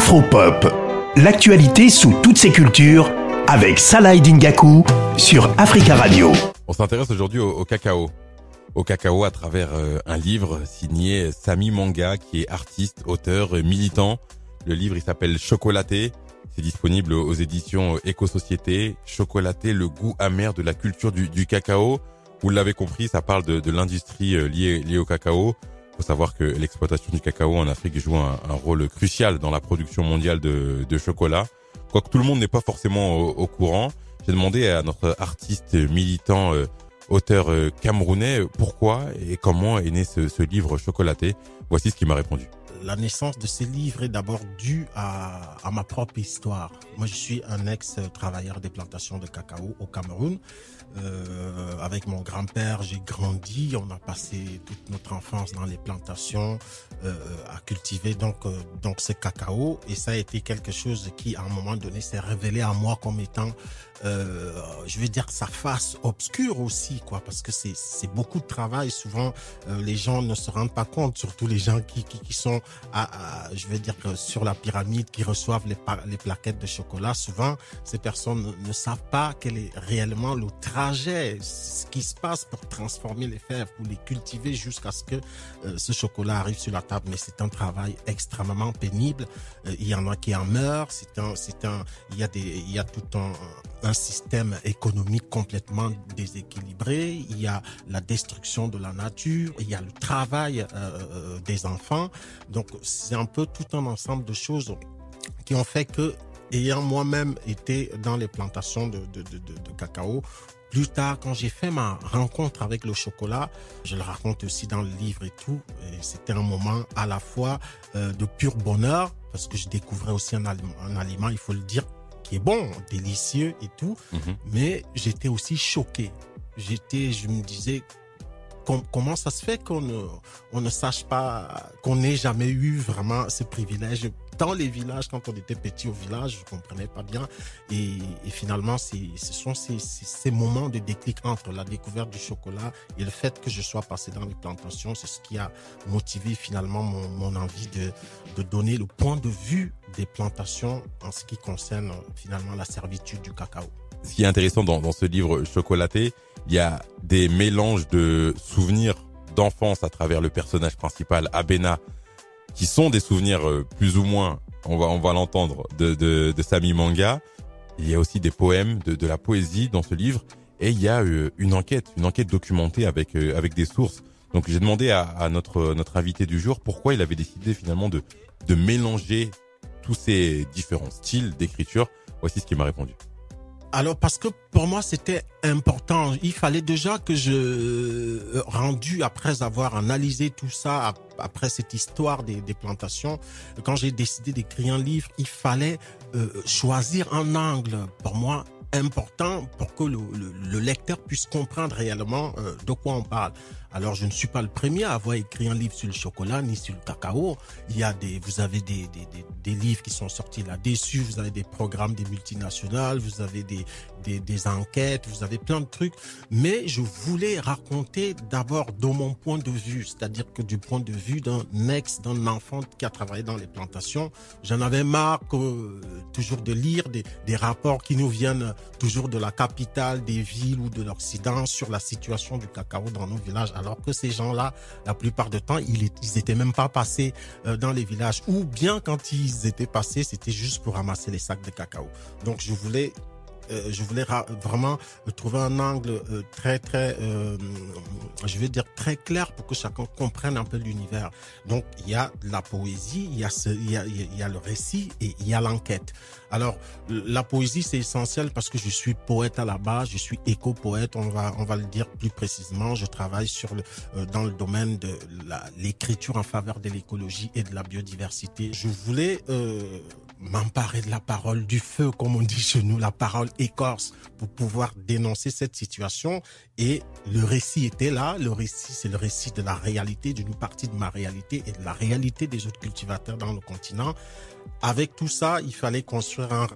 Afropop, l'actualité sous toutes ses cultures avec Salah Dingaku sur Africa Radio. On s'intéresse aujourd'hui au, cacao. Au cacao à travers euh, un livre signé Sami Manga qui est artiste, auteur, militant. Le livre il s'appelle Chocolaté. C'est disponible aux éditions Éco-Société. Chocolaté, le goût amer de la culture du, cacao. Vous l'avez compris, ça parle de, l'industrie euh, liée, liée au cacao faut savoir que l'exploitation du cacao en Afrique joue un, rôle crucial dans la production mondiale de, chocolat. Quoique tout le monde n'est pas forcément au, courant, j'ai demandé à notre artiste militant, euh, auteur euh, camerounais, pourquoi et comment est né ce, ce livre chocolaté. Voici ce qu'il m'a répondu la naissance de ce livre est d'abord due à, ma propre histoire. Moi, je suis un ex-travailleur des plantations de cacao au Cameroun. Euh, avec mon grand-père, j'ai grandi. On a passé toute notre enfance dans les plantations euh, à cultiver donc euh, donc ce cacao et ça a été quelque chose qui, à un moment donné, s'est révélé à moi comme étant euh, je veux dire sa face obscure aussi quoi parce que c'est c'est beaucoup de travail souvent euh, les gens ne se rendent pas compte surtout les gens qui qui, qui sont je veux dire sur la pyramide qui reçoivent les plaquettes de chocolat souvent ces personnes ne, savent pas quel est réellement le trajet ce qui se passe pour transformer les fèves pour les cultiver jusqu'à ce que euh, ce chocolat arrive sur la table. Mais c'est un travail extrêmement pénible. Il y en a qui en meurent. C'est un c'est un il y a des il y a tout un un système économique complètement déséquilibré, il y a la destruction de la nature, il y a le travail euh, euh, des enfants. Donc c'est un peu tout un ensemble de choses qui ont fait que, ayant moi-même été dans les plantations de, cacao, plus tard, quand j'ai fait ma rencontre avec le chocolat, je le raconte aussi dans le livre et tout, c'était un moment à la fois euh, de pur bonheur, parce que je découvrais aussi un aliment, il faut le dire, qui est bon, délicieux et tout, mhm. mais j'étais aussi choqué. J'étais, je me disais, comment ça se fait qu'on ne, sache pas, qu'on n'ait jamais eu vraiment ce privilège? Dans les villages, quand on était petit au village, je comprenais pas bien. Et, finalement, ce sont ces, moments de déclic entre la découverte du chocolat et le fait que je sois passé dans les plantations. C'est ce qui a motivé finalement mon, envie de donner le point de vue des plantations en ce qui concerne finalement la servitude du cacao. Ce qui est intéressant dans, dans ce livre chocolaté, il y a des mélanges de souvenirs d'enfance à travers le personnage principal, Abena, qui sont des souvenirs euh, plus ou moins, on va on va l'entendre, de, de, de Sami Manga. Il y a aussi des poèmes, de, de la poésie dans ce livre, et il y a euh, une enquête, une enquête documentée avec euh, avec des sources. Donc j'ai demandé à, à, notre notre invité du jour pourquoi il avait décidé finalement de de mélanger tous ces différents styles d'écriture. Voici ce qu'il m'a répondu. Alors parce que pour moi c'était important. Il fallait déjà que je euh, rendu après avoir analysé tout ça après cette histoire des, plantations, quand j'ai décidé d'écrire un livre, il fallait euh, choisir un angle pour moi important pour que le, le, lecteur puisse comprendre réellement euh, de quoi on parle. Alors, je ne suis pas le premier à avoir écrit un livre sur le chocolat ni sur le cacao. Il y a des, vous avez des, des, des, des livres qui sont sortis là-dessus. Vous avez des programmes des multinationales. Vous avez des, des, des, enquêtes. Vous avez plein de trucs. Mais je voulais raconter d'abord de mon point de vue, c'est-à-dire que du point de vue d'un ex, d'un enfant qui a travaillé dans les plantations, j'en avais marre que, toujours de lire des, des rapports qui nous viennent toujours de la capitale, des villes ou de l'Occident sur la situation du cacao dans nos villages alors que ces gens-là, la plupart du temps, ils, ils étaient même pas passés euh, dans les villages, ou bien quand ils étaient passés, c'était juste pour ramasser les sacs de cacao. Donc je voulais je voulais vraiment trouver un angle euh, très très, euh, je vais dire très clair pour que chacun comprenne un peu l'univers. Donc il y a la poésie, il y a le récit et il y a l'enquête. Alors la poésie c'est essentiel parce que je suis poète à la base, je suis éco-poète, on va on va le dire plus précisément. Je travaille sur le dans le domaine de l'écriture en faveur de l'écologie et de la biodiversité. Je voulais euh, m'emparer de la parole du feu, comme on dit chez nous, la parole écorce, pour pouvoir dénoncer cette situation. Et le récit était là. Le récit, c'est le récit de la réalité, d'une partie de ma réalité et de la réalité des autres cultivateurs dans le continent. Avec tout ça, il fallait construire un,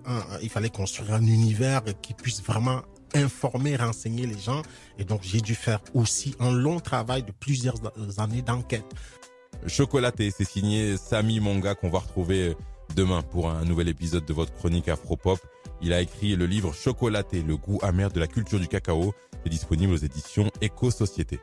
il fallait construire un univers qui puisse vraiment informer, renseigner les gens. Et donc, j'ai dû faire aussi un long travail de plusieurs années d'enquête. Chocolaté, c'est signé Sami Monga qu'on va retrouver demain pour un nouvel épisode de votre chronique Afropop. Il a écrit le livre Chocolaté, le goût amer de la culture du cacao. C'est disponible aux éditions Éco-Société.